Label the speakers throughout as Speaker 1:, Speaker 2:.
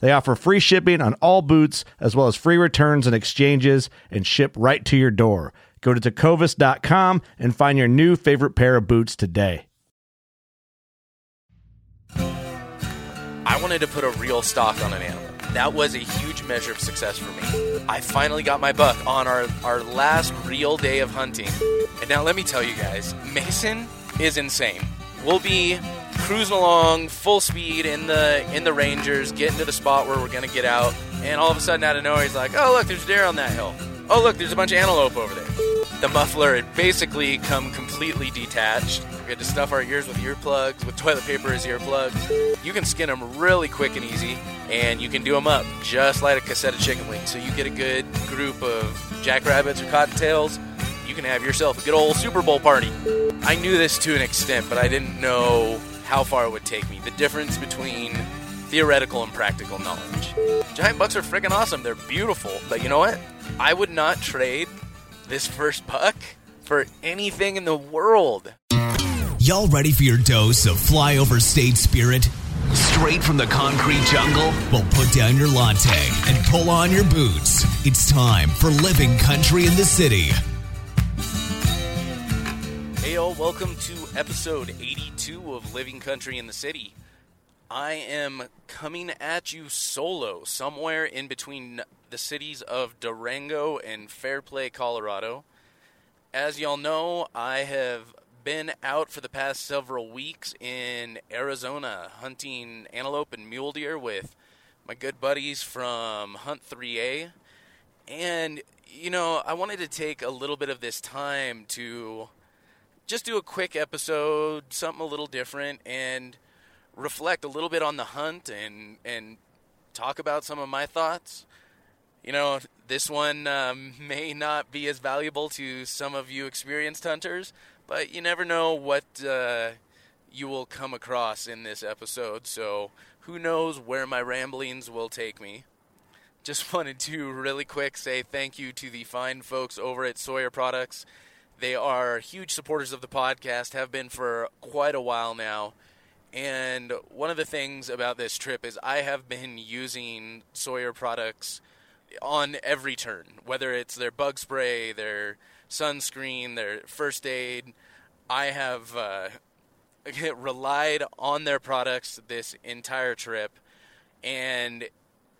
Speaker 1: They offer free shipping on all boots, as well as free returns and exchanges, and ship right to your door. Go to tecovas.com and find your new favorite pair of boots today.
Speaker 2: I wanted to put a real stock on an animal. That was a huge measure of success for me. I finally got my buck on our, our last real day of hunting. And now let me tell you guys, Mason is insane. We'll be cruising along full speed in the in the Rangers, getting to the spot where we're gonna get out, and all of a sudden out of nowhere he's like, "Oh look, there's deer on that hill. Oh look, there's a bunch of antelope over there." The muffler had basically come completely detached. We had to stuff our ears with earplugs, with toilet paper as earplugs. You can skin them really quick and easy, and you can do them up just like a cassette of chicken wings. So you get a good group of jackrabbits or cottontails. You can have yourself a good old Super Bowl party. I knew this to an extent, but I didn't know how far it would take me. The difference between theoretical and practical knowledge. Giant bucks are freaking awesome. They're beautiful. But you know what? I would not trade this first buck for anything in the world.
Speaker 3: Y'all ready for your dose of flyover state spirit? Straight from the concrete jungle? Well, put down your latte and pull on your boots. It's time for Living Country in the City.
Speaker 2: Hey, y'all, welcome to episode 82 of Living Country in the City. I am coming at you solo, somewhere in between the cities of Durango and Fairplay, Colorado. As y'all know, I have been out for the past several weeks in Arizona hunting antelope and mule deer with my good buddies from Hunt 3A. And, you know, I wanted to take a little bit of this time to just do a quick episode, something a little different, and reflect a little bit on the hunt and and talk about some of my thoughts. You know, this one um, may not be as valuable to some of you experienced hunters, but you never know what uh, you will come across in this episode. So who knows where my ramblings will take me. Just wanted to really quick say thank you to the fine folks over at Sawyer Products. They are huge supporters of the podcast, have been for quite a while now. And one of the things about this trip is I have been using Sawyer products on every turn, whether it's their bug spray, their sunscreen, their first aid. I have uh, relied on their products this entire trip. And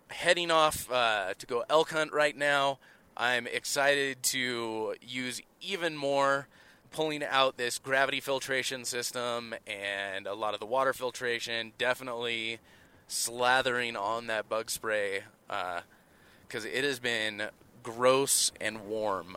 Speaker 2: heading off uh, to go elk hunt right now, I'm excited to use even more pulling out this gravity filtration system and a lot of the water filtration, definitely slathering on that bug spray because uh, it has been gross and warm.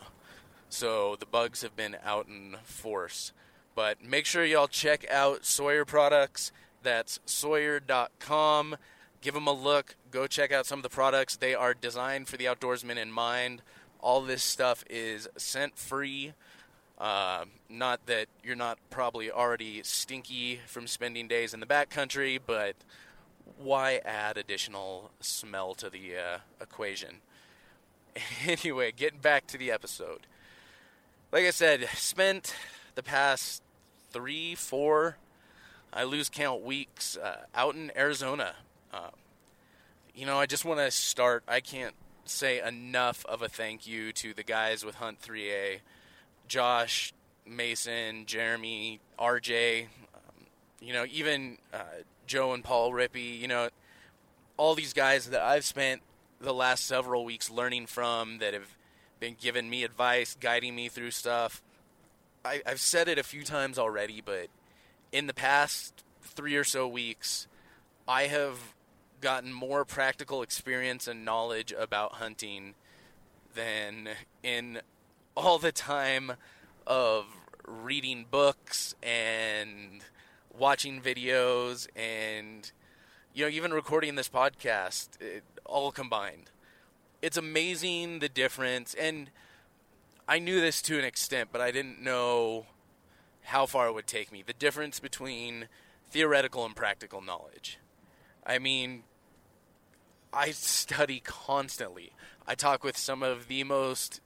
Speaker 2: So the bugs have been out in force. But make sure y'all check out Sawyer products. That's sawyer.com. Give them a look. Go check out some of the products. They are designed for the outdoorsman in mind. All this stuff is scent free. Uh, not that you're not probably already stinky from spending days in the backcountry, but why add additional smell to the uh, equation? Anyway, getting back to the episode. Like I said, spent the past three, four, I lose count weeks uh, out in Arizona. Uh, you know, I just want to start. I can't say enough of a thank you to the guys with Hunt 3A Josh, Mason, Jeremy, RJ, um, you know, even uh, Joe and Paul Rippey, you know, all these guys that I've spent the last several weeks learning from that have been giving me advice, guiding me through stuff. I, I've said it a few times already, but in the past three or so weeks, I have gotten more practical experience and knowledge about hunting than in all the time of reading books and watching videos and you know even recording this podcast it, all combined. It's amazing the difference and i knew this to an extent but i didn't know how far it would take me. The difference between theoretical and practical knowledge. I mean i study constantly i talk with some of the most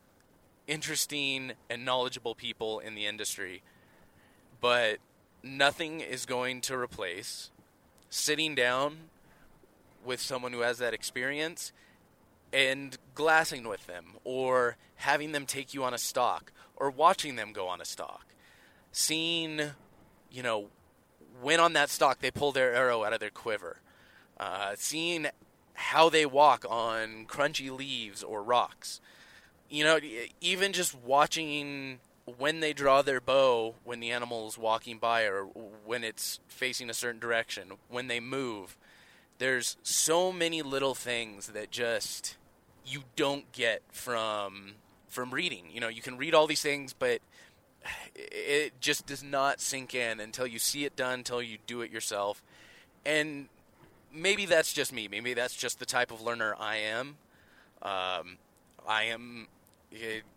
Speaker 2: interesting and knowledgeable people in the industry, but nothing is going to replace sitting down with someone who has that experience and glassing with them or having them take you on a stalk or watching them go on a stalk. Seeing, you know, when on that stalk they pull their arrow out of their quiver. Uh, seeing how they walk on crunchy leaves or rocks you know, even just watching when they draw their bow when the animal is walking by or when it's facing a certain direction, when they move. There's so many little things that just you don't get from from reading. You know, you can read all these things, but it just does not sink in until you see it done, until you do it yourself. And maybe that's just me. Maybe that's just the type of learner I am. Um, I am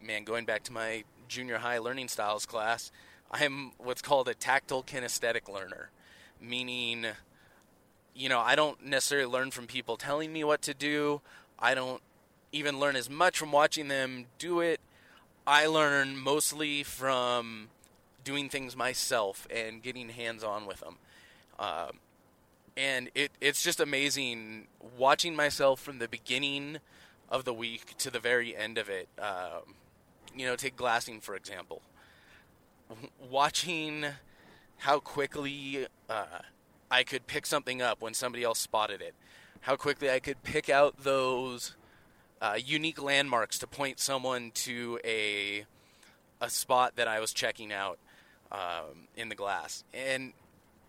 Speaker 2: man, going back to my junior high learning styles class, I'm what's called a tactile kinesthetic learner, meaning, you know, I don't necessarily learn from people telling me what to do. I don't even learn as much from watching them do it. I learn mostly from doing things myself and getting hands on with them. Uh, and it, it's just amazing watching myself from the beginning of the week to the very end of it. Um, you know, take glassing for example. Watching how quickly uh, I could pick something up when somebody else spotted it, how quickly I could pick out those uh, unique landmarks to point someone to a a spot that I was checking out um, in the glass, and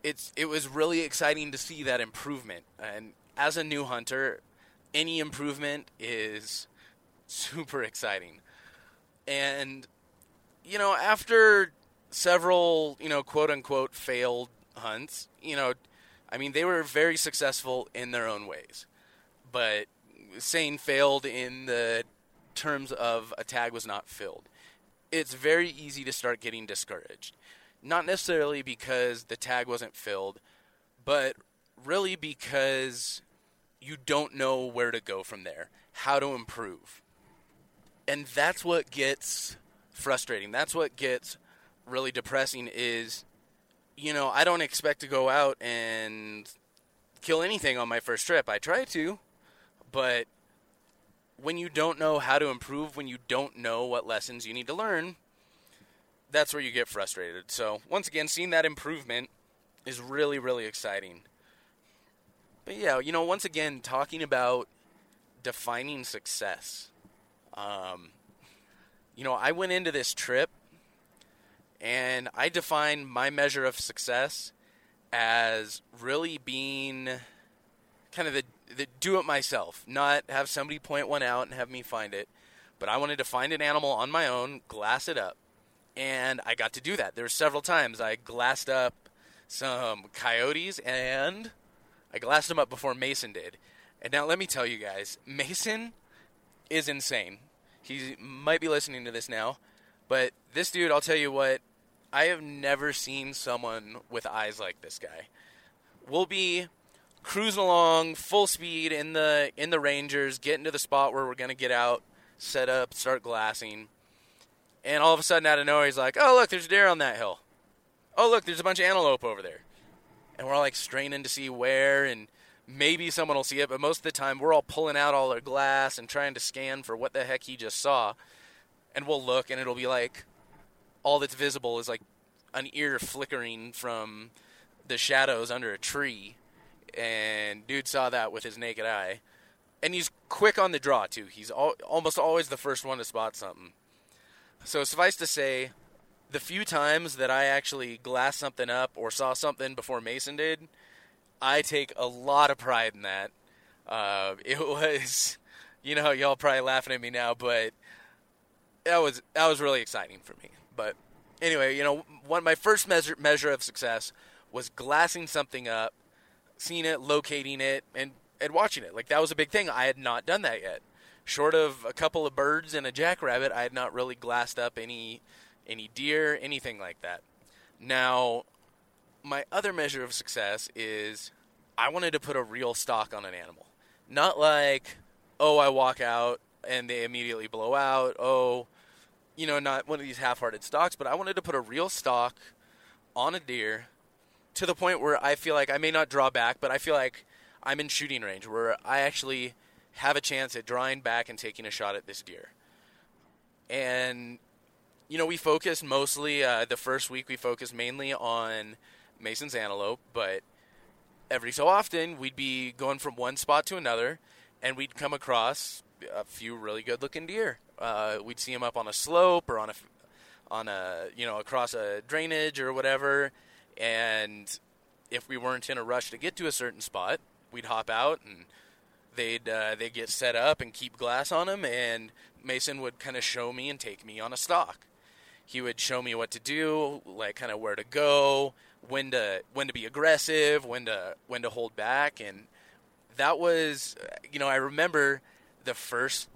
Speaker 2: it's it was really exciting to see that improvement. And as a new hunter, any improvement is super exciting. And, you know, after several, you know, quote unquote failed hunts, you know, I mean, they were very successful in their own ways. But saying failed in the terms of a tag was not filled, it's very easy to start getting discouraged. Not necessarily because the tag wasn't filled, but really because you don't know where to go from there, how to improve. And that's what gets frustrating. That's what gets really depressing is you know, I don't expect to go out and kill anything on my first trip. I try to, but when you don't know how to improve, when you don't know what lessons you need to learn, that's where you get frustrated. So, once again, seeing that improvement is really, really exciting. But yeah, you know, once again, talking about defining success. Um, you know, I went into this trip and I define my measure of success as really being kind of the, the do it myself, not have somebody point one out and have me find it. But I wanted to find an animal on my own, glass it up. And I got to do that. There were several times I glassed up some coyotes and I glassed them up before Mason did. And now let me tell you guys, Mason is insane. He might be listening to this now, but this dude, I'll tell you what, I have never seen someone with eyes like this guy. We'll be cruising along full speed in the in the Rangers, getting to the spot where we're going to get out set up, start glassing, and all of a sudden out of nowhere he's like, "Oh look, there's a deer on that hill. Oh look, there's a bunch of antelope over there," and we're all like straining to see where and maybe someone will see it, but most of the time we're all pulling out all our glass and trying to scan for what the heck he just saw. And we'll look and it'll be like all that's visible is like an ear flickering from the shadows under a tree. And dude saw that with his naked eye. And he's quick on the draw too. He's al- almost always the first one to spot something. So suffice to say, the few times that I actually glassed something up or saw something before Mason did, I take a lot of pride in that. Uh, it was, you know, y'all probably laughing at me now, but that was that was really exciting for me. But anyway, you know, one my first measure measure of success was glassing something up, seeing it, locating it, and and watching it. Like that was a big thing. I had not done that yet. Short of a couple of birds and a jackrabbit, I had not really glassed up any any deer, anything like that. Now, my other measure of success is I wanted to put a real stock on an animal. Not like, oh, I walk out and they immediately blow out. Oh, you know, not one of these half hearted stocks, but I wanted to put a real stock on a deer to the point where I feel like I may not draw back, but I feel like I'm in shooting range where I actually have a chance at drawing back and taking a shot at this deer. And, you know, we focused mostly, uh, the first week we focused mainly on Mason's antelope, but every so often we'd be going from one spot to another and we'd come across a few really good looking deer. Uh, we'd see them up on a slope or on a, on a, you know, across a drainage or whatever. And if we weren't in a rush to get to a certain spot, we'd hop out and they'd, uh, they'd get set up and keep glass on them. And Mason would kind of show me and take me on a stalk. He would show me what to do, like kind of where to go, when to when to be aggressive, when to when to hold back, and that was, you know, I remember the first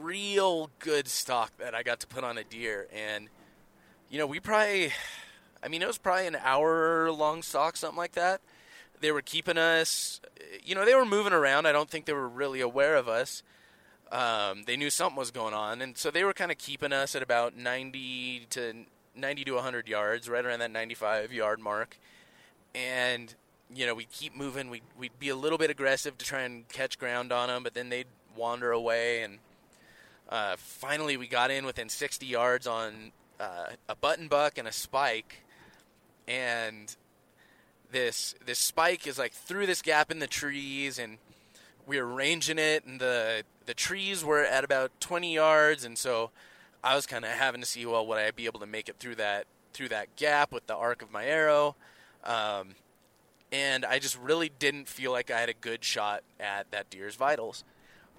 Speaker 2: real good stock that I got to put on a deer, and you know, we probably, I mean, it was probably an hour long stock, something like that. They were keeping us, you know, they were moving around. I don't think they were really aware of us. Um, they knew something was going on, and so they were kind of keeping us at about 90 to 90 to 100 yards, right around that 95 yard mark. And, you know, we'd keep moving. We'd, we'd be a little bit aggressive to try and catch ground on them, but then they'd wander away. And uh, finally, we got in within 60 yards on uh, a button buck and a spike. And this this spike is like through this gap in the trees, and we were ranging it, and the the trees were at about 20 yards, and so I was kind of having to see, well, would I be able to make it through that through that gap with the arc of my arrow? Um, and I just really didn't feel like I had a good shot at that deer's vitals.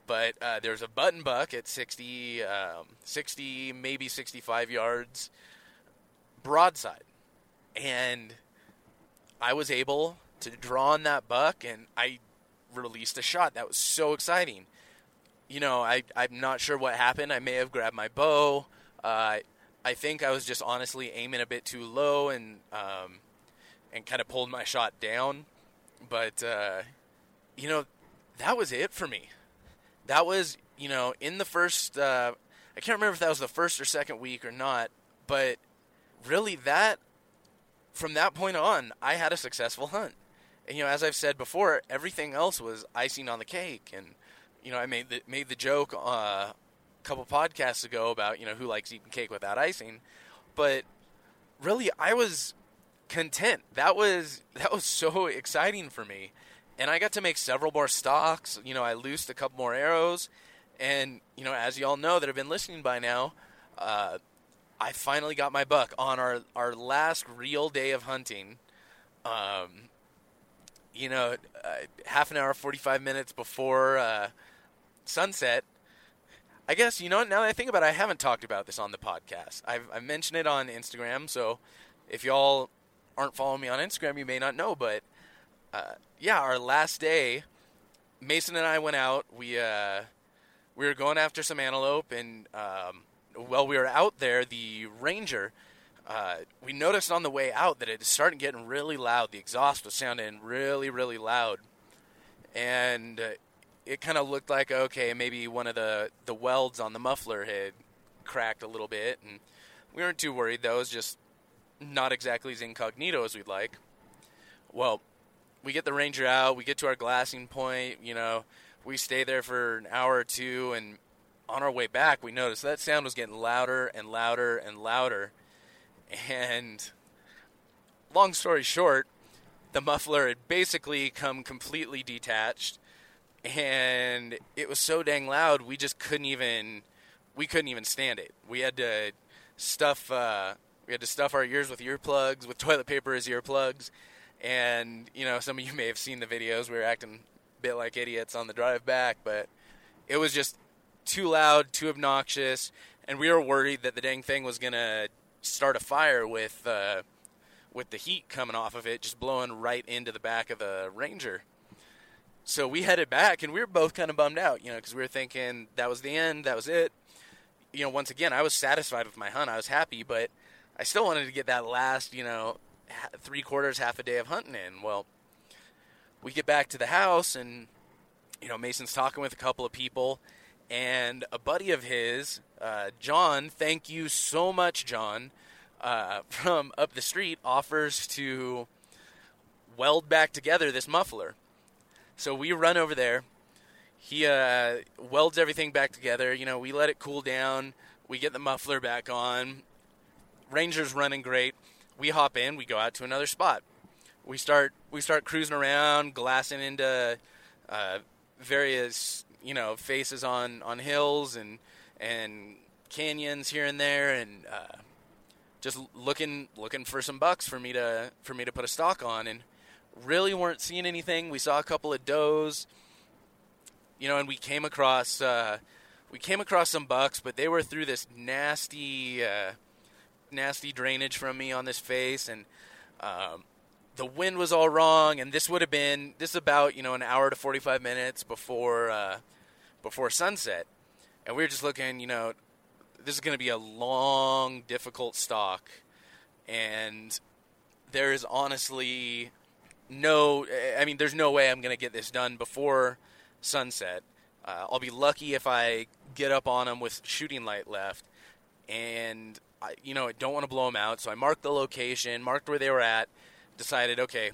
Speaker 2: But uh, there's a button buck at 60, um, 60, maybe 65 yards broadside. And I was able to draw on that buck, and I released a shot. That was so exciting you know, I, I'm not sure what happened. I may have grabbed my bow. Uh, I think I was just honestly aiming a bit too low and um, and kind of pulled my shot down. But uh, you know, that was it for me. That was you know in the first. Uh, I can't remember if that was the first or second week or not, but really that from that point on, I had a successful hunt. And you know, as I've said before, everything else was icing on the cake and you know, I made the made the joke uh, a couple podcasts ago about you know who likes eating cake without icing, but really I was content. That was that was so exciting for me, and I got to make several more stocks. You know, I loosed a couple more arrows, and you know, as y'all know that have been listening by now, uh, I finally got my buck on our our last real day of hunting. Um, you know, uh, half an hour, forty five minutes before. Uh, sunset. I guess you know. Now that I think about it, I haven't talked about this on the podcast. I've, I've mentioned it on Instagram, so if y'all aren't following me on Instagram, you may not know. But uh, yeah, our last day, Mason and I went out. We uh, we were going after some antelope, and um, while we were out there, the ranger. Uh, we noticed on the way out that it started getting really loud. The exhaust was sounding really, really loud, and uh, it kind of looked like okay, maybe one of the the welds on the muffler had cracked a little bit, and we weren't too worried though. It was just not exactly as incognito as we'd like. Well, we get the Ranger out, we get to our glassing point, you know, we stay there for an hour or two, and on our way back, we noticed that sound was getting louder and louder and louder. And long story short, the muffler had basically come completely detached, and it was so dang loud we just couldn't even we couldn't even stand it. We had to stuff uh, we had to stuff our ears with earplugs, with toilet paper as earplugs, and you know some of you may have seen the videos. We were acting a bit like idiots on the drive back, but it was just too loud, too obnoxious, and we were worried that the dang thing was gonna start a fire with uh, with the heat coming off of it, just blowing right into the back of the Ranger. So we headed back, and we were both kind of bummed out, you know, because we were thinking that was the end, that was it. You know, once again, I was satisfied with my hunt, I was happy, but I still wanted to get that last, you know, three quarters, half a day of hunting in. Well, we get back to the house, and you know, Mason's talking with a couple of people, and a buddy of his, uh, John. Thank you so much, John, uh, from up the street, offers to weld back together this muffler. So we run over there. He uh, welds everything back together. You know, we let it cool down. We get the muffler back on. Ranger's running great. We hop in. We go out to another spot. We start we start cruising around, glassing into uh, various you know faces on on hills and and canyons here and there, and uh, just looking looking for some bucks for me to for me to put a stock on, and really weren't seeing anything. We saw a couple of does, you know, and we came across uh, we came across some bucks, but they were through this nasty uh, nasty drainage from me on this face, and um, the wind was all wrong. And this would have been this is about you know an hour to forty five minutes before uh, before sunset, and we were just looking, you know, this is going to be a long, difficult stalk, and there is honestly no. I mean, there's no way I'm going to get this done before sunset. Uh, I'll be lucky if I get up on them with shooting light left, and I, you know, I don't want to blow them out. So I marked the location, marked where they were at, decided, okay,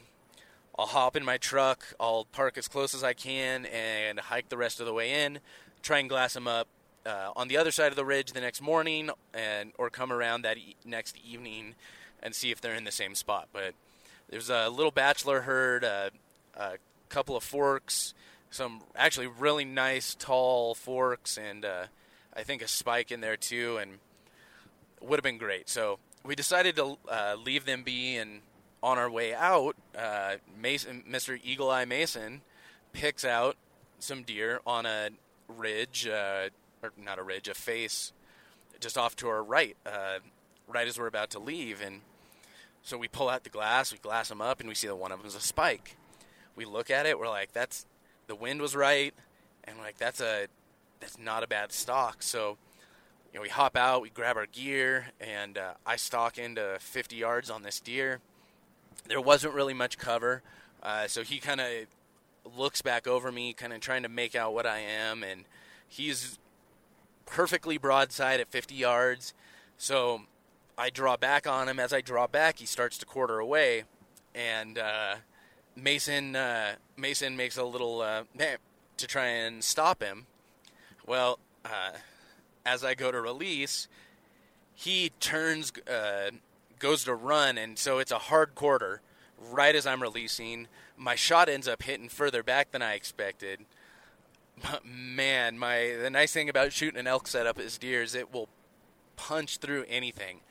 Speaker 2: I'll hop in my truck, I'll park as close as I can, and hike the rest of the way in, try and glass them up uh, on the other side of the ridge the next morning, and or come around that e- next evening and see if they're in the same spot. But there's a little bachelor herd, uh, a couple of forks, some actually really nice tall forks, and uh, I think a spike in there too, and would have been great. So we decided to uh, leave them be, and on our way out, uh, Mason, Mr. Eagle Eye Mason picks out some deer on a ridge, uh, or not a ridge, a face just off to our right, uh, right as we're about to leave, and so we pull out the glass, we glass them up, and we see that one of them is a spike. We look at it, we're like, that's the wind was right, and like that's a that's not a bad stock. So you know, we hop out, we grab our gear, and uh, I stalk into 50 yards on this deer. There wasn't really much cover, uh, so he kind of looks back over me, kind of trying to make out what I am, and he's perfectly broadside at 50 yards. So I draw back on him. As I draw back, he starts to quarter away, and uh, Mason uh, Mason makes a little uh, to try and stop him. Well, uh, as I go to release, he turns, uh, goes to run, and so it's a hard quarter. Right as I'm releasing, my shot ends up hitting further back than I expected. But man, my the nice thing about shooting an elk setup is deer is it will punch through anything.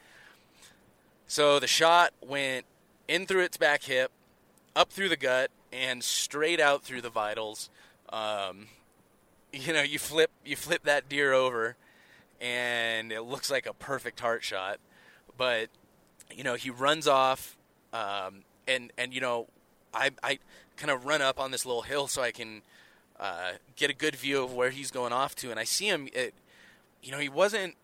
Speaker 2: So the shot went in through its back hip, up through the gut, and straight out through the vitals. Um, you know, you flip you flip that deer over, and it looks like a perfect heart shot. But you know, he runs off, um, and and you know, I I kind of run up on this little hill so I can uh, get a good view of where he's going off to, and I see him. It, you know, he wasn't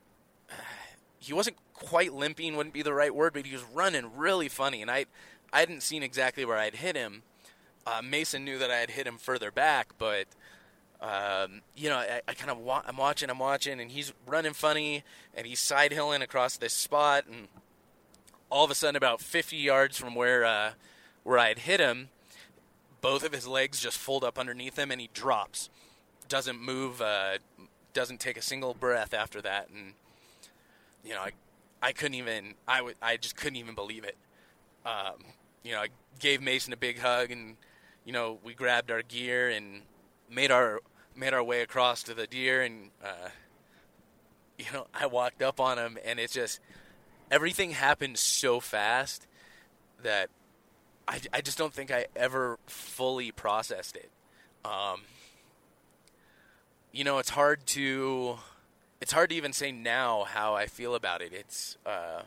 Speaker 2: he wasn't quite limping wouldn't be the right word, but he was running really funny, and I I hadn't seen exactly where I'd hit him. Uh, Mason knew that I had hit him further back, but Um, you know, I, I kind of wa- I'm watching, I'm watching, and he's running funny, and he's side hilling across this spot, and all of a sudden, about 50 yards from where uh, where I had hit him, both of his legs just fold up underneath him, and he drops, doesn't move, uh, doesn't take a single breath after that, and you know, I, I couldn't even, I I just couldn't even believe it. Um, you know, I gave Mason a big hug, and you know, we grabbed our gear and made our made our way across to the deer, and uh, you know, I walked up on him, and it's just everything happened so fast that I, I just don't think I ever fully processed it. Um, you know, it's hard to it's hard to even say now how I feel about it. It's uh,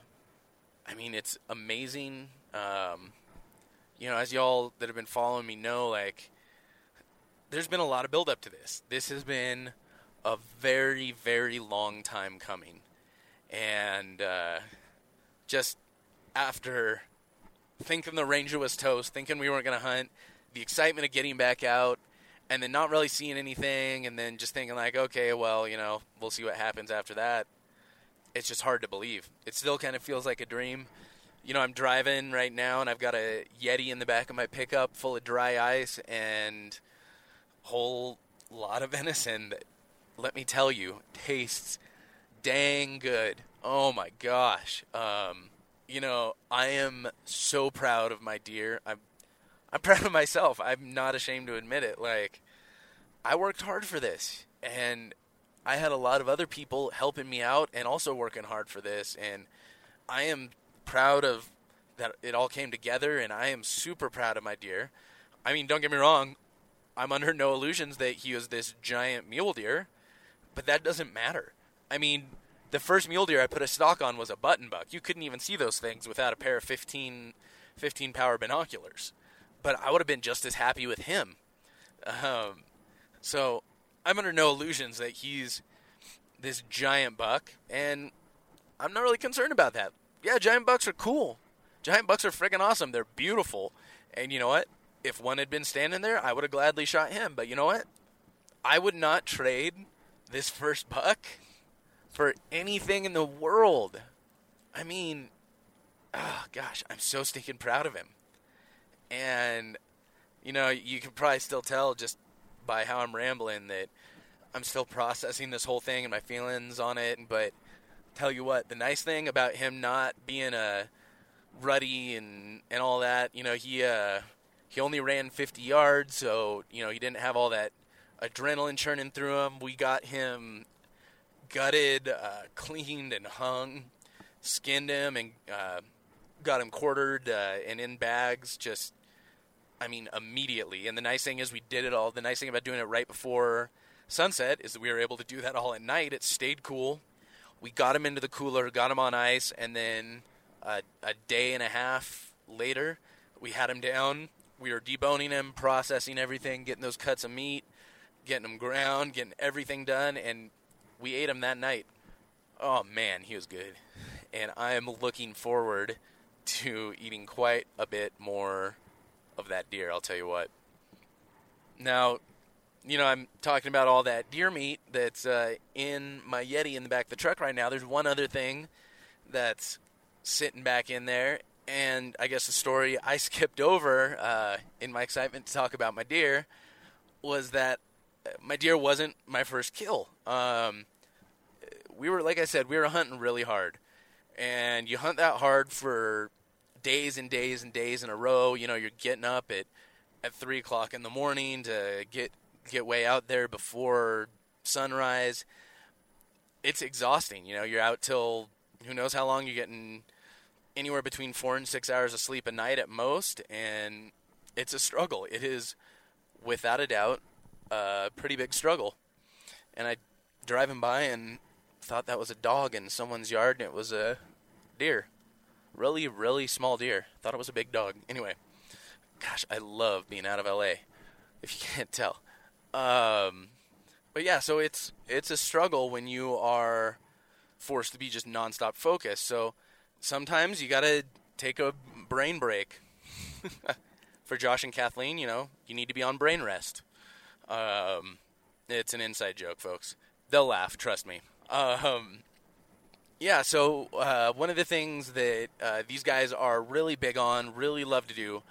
Speaker 2: I mean, it's amazing. Um, you know, as y'all that have been following me know, like there's been a lot of build up to this. This has been a very, very long time coming, and uh, just after thinking the ranger was toast, thinking we weren't going to hunt, the excitement of getting back out, and then not really seeing anything, and then just thinking like, okay, well, you know, we'll see what happens after that. It's just hard to believe. It still kind of feels like a dream. You know, I'm driving right now, and I've got a Yeti in the back of my pickup full of dry ice and whole lot of venison that, let me tell you, tastes dang good. Oh my gosh. Um, you know, I am so proud of my deer. I'm I'm proud of myself. I'm not ashamed to admit it. Like I worked hard for this and I had a lot of other people helping me out and also working hard for this and I am proud of that it all came together and I am super proud of my deer. I mean, don't get me wrong, I'm under no illusions that he was this giant mule deer, but that doesn't matter. I mean, the first mule deer I put a stock on was a button buck. You couldn't even see those things without a pair of 15, 15 power binoculars. But I would have been just as happy with him. Um, so I'm under no illusions that he's this giant buck, and I'm not really concerned about that. Yeah, giant bucks are cool. Giant bucks are freaking awesome. They're beautiful. And you know what? If one had been standing there, I would have gladly shot him. But you know what? I would not trade this first buck for anything in the world. I mean, oh gosh, I'm so stinking proud of him. And you know, you can probably still tell just by how I'm rambling that I'm still processing this whole thing and my feelings on it. But tell you what, the nice thing about him not being a ruddy and and all that, you know, he uh, he only ran 50 yards, so you know he didn't have all that adrenaline churning through him. We got him gutted, uh, cleaned, and hung. Skinned him and uh, got him quartered uh, and in bags. Just, I mean, immediately. And the nice thing is, we did it all. The nice thing about doing it right before sunset is that we were able to do that all at night. It stayed cool. We got him into the cooler, got him on ice, and then a day and a half later, we had him down. We were deboning him, processing everything, getting those cuts of meat, getting him ground, getting everything done, and we ate him that night. Oh man, he was good. And I am looking forward to eating quite a bit more of that deer, I'll tell you what. Now, you know, I'm talking about all that deer meat that's uh, in my Yeti in the back of the truck right now. There's one other thing that's sitting back in there, and I guess the story I skipped over uh, in my excitement to talk about my deer was that my deer wasn't my first kill. Um, we were, like I said, we were hunting really hard, and you hunt that hard for days and days and days in a row. You know, you're getting up at at three o'clock in the morning to get get way out there before sunrise. It's exhausting. You know, you're out till who knows how long. You're getting anywhere between four and six hours of sleep a night at most, and it's a struggle. It is, without a doubt, a pretty big struggle. And I driving by and thought that was a dog in someone's yard, and it was a deer. Really, really small deer. Thought it was a big dog. Anyway, gosh, I love being out of LA. If you can't tell. Um, but yeah, so it's it's a struggle when you are forced to be just nonstop focused. So sometimes you got to take a brain break. For Josh and Kathleen, you know, you need to be on brain rest. Um, It's an inside joke, folks. They'll laugh, trust me. Um, yeah, so uh, one of the things that uh, these guys are really big on, really love to do,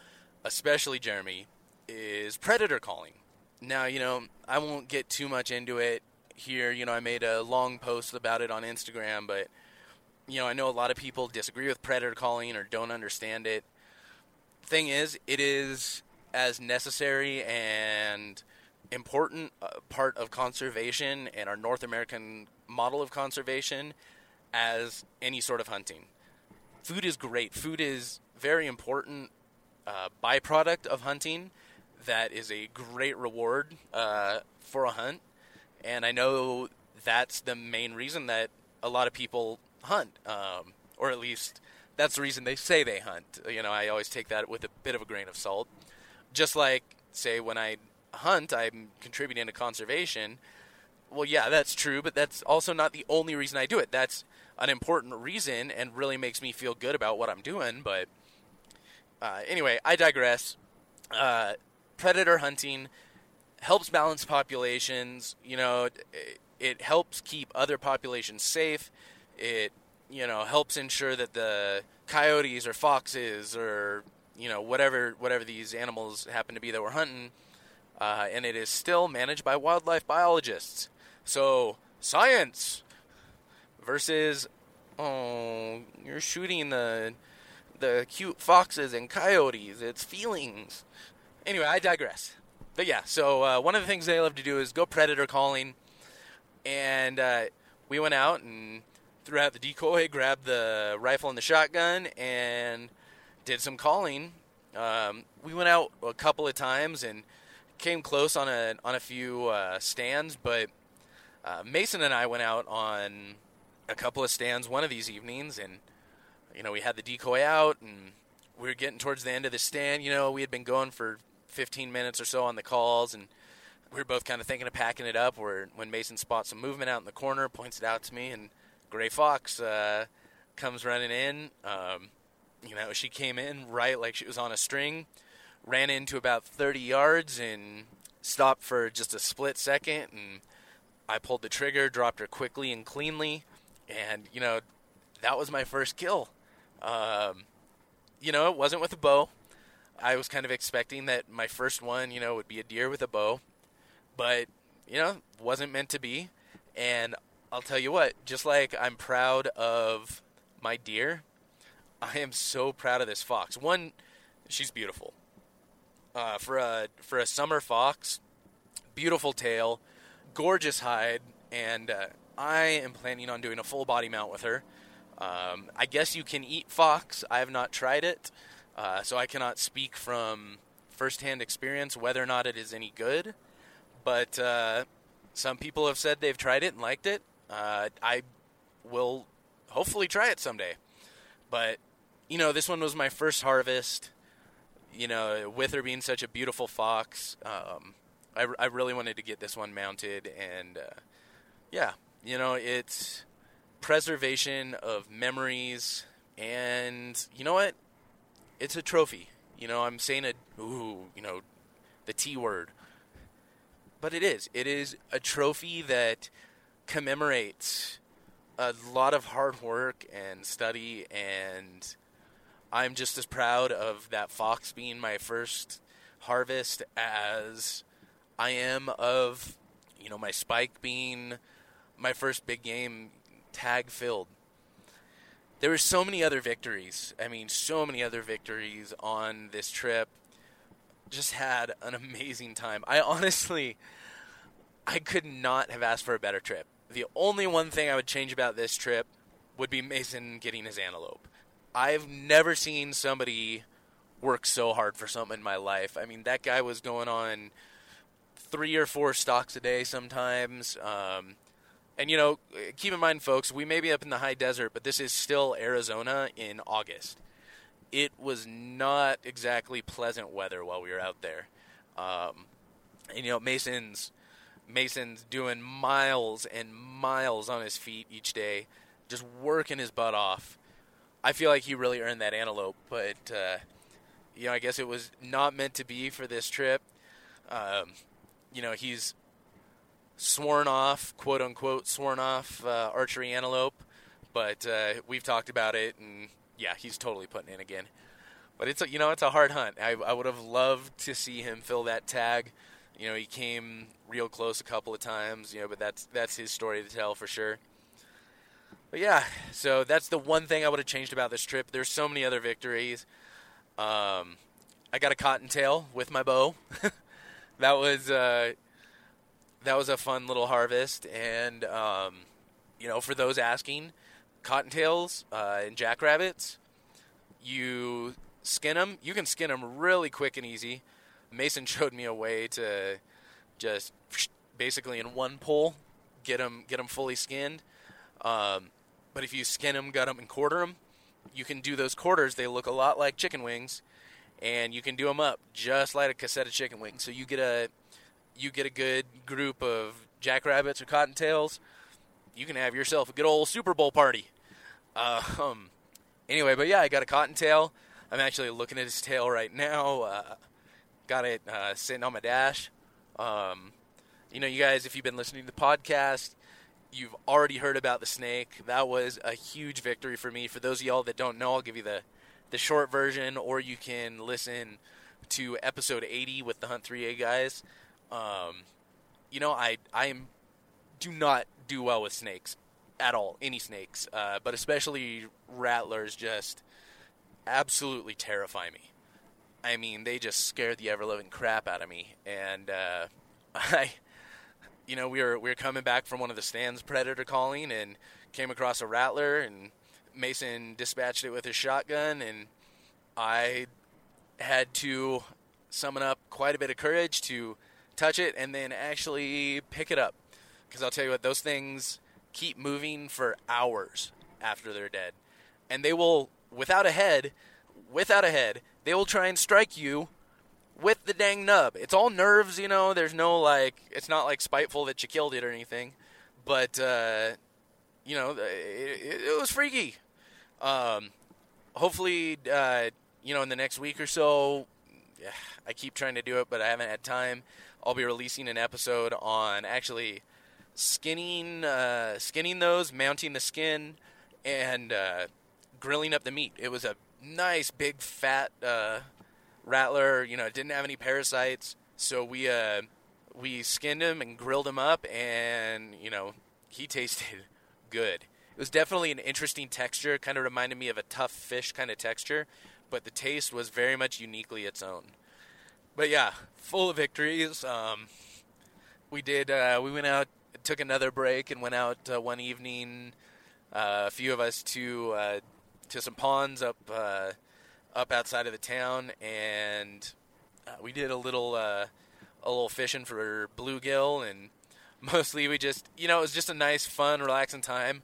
Speaker 2: especially Jeremy, is predator calling. Now, you know, I won't get too much into it here. You know, I made a long post about it on Instagram, but, you know, I know a lot of people disagree with predator calling or don't understand it. Thing is, it is as necessary and important uh, part of conservation and our North American model of conservation as any sort of hunting. Food is great. Food is very important uh, byproduct of hunting that is a great reward uh, for a hunt. And I know that's the main reason that a lot of people hunt, um, or at least that's the reason they say they hunt. You know, I always take that with a bit of a grain of salt. Just like, say, when I hunt, I'm contributing to conservation. Well, yeah, that's true, but that's also not the only reason I do it. That's an important reason and really makes me feel good about what I'm doing. But uh, anyway, I digress. Uh, predator hunting helps balance populations. You know, it, it helps keep other populations safe. It you know helps ensure that the coyotes or foxes or you know whatever whatever these animals happen to be that we're hunting, uh, and it is still managed by wildlife biologists. So science versus oh you're shooting the the cute foxes and coyotes. It's feelings. Anyway, I digress. But yeah, so uh, one of the things they love to do is go predator calling, and uh, we went out and threw out the decoy, grabbed the rifle and the shotgun, and did some calling. Um, we went out a couple of times and came close on a on a few uh, stands, but uh, Mason and I went out on a couple of stands one of these evenings, and you know we had the decoy out, and we were getting towards the end of the stand. You know we had been going for 15 minutes or so on the calls, and we were both kind of thinking of packing it up. Where when Mason spots some movement out in the corner, points it out to me, and Gray Fox uh, comes running in. Um, you know, she came in right like she was on a string, ran into about 30 yards, and stopped for just a split second. And I pulled the trigger, dropped her quickly and cleanly, and you know, that was my first kill. Um, you know, it wasn't with a bow. I was kind of expecting that my first one, you know, would be a deer with a bow, but you know, wasn't meant to be. And I'll tell you what, just like I'm proud of my deer, I am so proud of this fox. One, she's beautiful. Uh, for a for a summer fox, beautiful tail, gorgeous hide, and uh, I am planning on doing a full body mount with her. Um, I guess you can eat fox. I have not tried it. Uh, so I cannot speak from firsthand experience whether or not it is any good. But uh, some people have said they've tried it and liked it. Uh, I will hopefully try it someday. But, you know, this one was my first harvest. You know, with her being such a beautiful fox, um, I, I really wanted to get this one mounted. And, uh, yeah, you know, it's preservation of memories. And, you know what? it's a trophy. You know, I'm saying it, ooh, you know, the T word. But it is. It is a trophy that commemorates a lot of hard work and study, and I'm just as proud of that fox being my first harvest as I am of, you know, my spike being my first big game tag filled there were so many other victories. I mean, so many other victories on this trip. Just had an amazing time. I honestly, I could not have asked for a better trip. The only one thing I would change about this trip would be Mason getting his antelope. I've never seen somebody work so hard for something in my life. I mean, that guy was going on three or four stocks a day sometimes. Um, and you know, keep in mind, folks, we may be up in the high desert, but this is still Arizona in August. It was not exactly pleasant weather while we were out there. Um, and you know, Mason's Mason's doing miles and miles on his feet each day, just working his butt off. I feel like he really earned that antelope, but uh, you know, I guess it was not meant to be for this trip. Um, you know, he's sworn off, quote unquote, sworn off uh, archery antelope. But uh, we've talked about it, and yeah, he's totally putting in again. But it's a, you know it's a hard hunt. I, I would have loved to see him fill that tag. You know, he came real close a couple of times. You know, but that's that's his story to tell for sure. But yeah, so that's the one thing I would have changed about this trip. There's so many other victories. Um, I got a cottontail with my bow. that was uh, that was a fun little harvest, and um, you know, for those asking, cottontails uh, and jackrabbits, you skin them. You can skin them really quick and easy. Mason showed me a way to just basically in one pull get them get them fully skinned. Um, but if you skin them, gut them, and quarter them, you can do those quarters. They look a lot like chicken wings, and you can do them up just like a cassette of chicken wings. So you get a you get a good group of jackrabbits or cottontails. You can have yourself a good old Super Bowl party. Uh, um, anyway, but yeah, I got a cottontail. I'm actually looking at his tail right now. Uh, got it uh, sitting on my dash. Um, you know, you guys, if you've been listening to the podcast, you've already heard about the snake. That was a huge victory for me. For those of y'all that don't know, I'll give you the the short version, or you can listen to episode 80 with the Hunt 3A guys. Um, you know, I I am do not do well with snakes at all, any snakes, uh, but especially rattlers. Just absolutely terrify me. I mean, they just scare the ever living crap out of me, and uh, I you know, we were we were coming back from one of the stands predator calling and came across a rattler and Mason dispatched it with his shotgun and I had to summon up quite a bit of courage to touch it and then actually pick it up. Because I'll tell you what those things keep moving for hours after they're dead. And they will without a head without a head they will try and strike you with the dang nub. It's all nerves, you know. There's no like, it's not like spiteful that you killed it or anything, but uh, you know, it, it, it was freaky. Um, hopefully, uh, you know, in the next week or so, I keep trying to do it, but I haven't had time. I'll be releasing an episode on actually skinning, uh, skinning those, mounting the skin, and uh, grilling up the meat. It was a nice big fat uh, rattler. You know, didn't have any parasites, so we uh, we skinned him and grilled him up, and you know, he tasted good. It was definitely an interesting texture. Kind of reminded me of a tough fish kind of texture, but the taste was very much uniquely its own. But yeah, full of victories. Um, we did. Uh, we went out, took another break, and went out uh, one evening. Uh, a few of us to uh, to some ponds up uh, up outside of the town, and uh, we did a little uh, a little fishing for bluegill, and mostly we just you know it was just a nice, fun, relaxing time.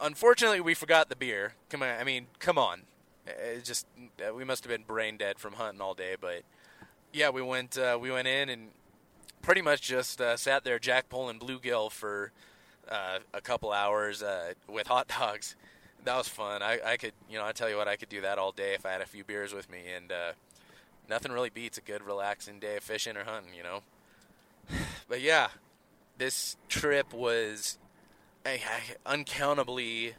Speaker 2: Unfortunately, we forgot the beer. Come on, I mean, come on. It just uh, we must have been brain dead from hunting all day, but yeah, we went uh, we went in and pretty much just uh, sat there jack pulling bluegill for uh, a couple hours with hot dogs that was fun. I, I could, you know, I tell you what, I could do that all day if I had a few beers with me, and uh, nothing really beats a good, relaxing day of fishing or hunting, you know. But yeah, this trip was uncountably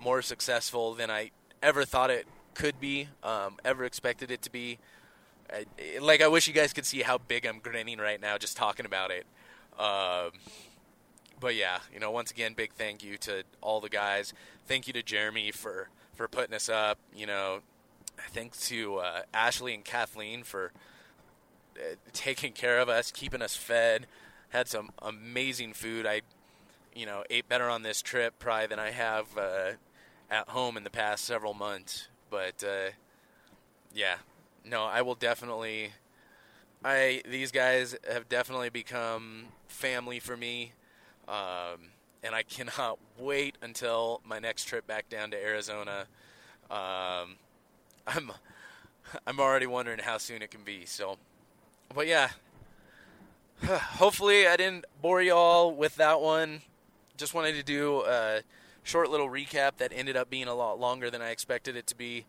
Speaker 2: more successful than I ever thought it could be, um, ever expected it to be. I, like, I wish you guys could see how big I'm grinning right now just talking about it. Um, but yeah, you know, once again, big thank you to all the guys. Thank you to Jeremy for for putting us up. You know, thanks to uh, Ashley and Kathleen for uh, taking care of us, keeping us fed. Had some amazing food. I, you know, ate better on this trip probably than I have uh, at home in the past several months. But uh, yeah, no, I will definitely. I these guys have definitely become family for me. Um, and I cannot wait until my next trip back down to Arizona. Um, I'm I'm already wondering how soon it can be. So, but yeah, hopefully I didn't bore you all with that one. Just wanted to do a short little recap that ended up being a lot longer than I expected it to be.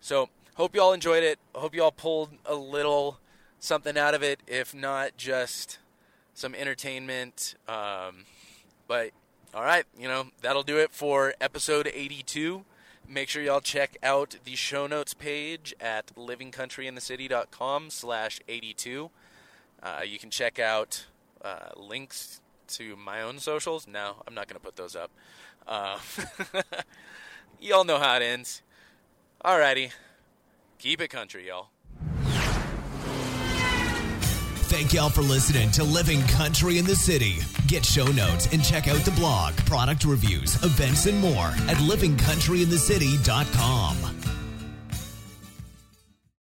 Speaker 2: So, hope you all enjoyed it. Hope you all pulled a little something out of it, if not just some entertainment. Um, but all right, you know that'll do it for episode 82. Make sure y'all check out the show notes page at livingcountryinthecity.com slash 82. Uh, you can check out uh, links to my own socials. No, I'm not going to put those up. Uh, y'all know how it ends. Alrighty. Keep it country, y'all.
Speaker 3: Thank y'all for listening to Living Country in the City. Get show notes and check out the blog, product reviews, events, and more at livingcountryinthecity.com.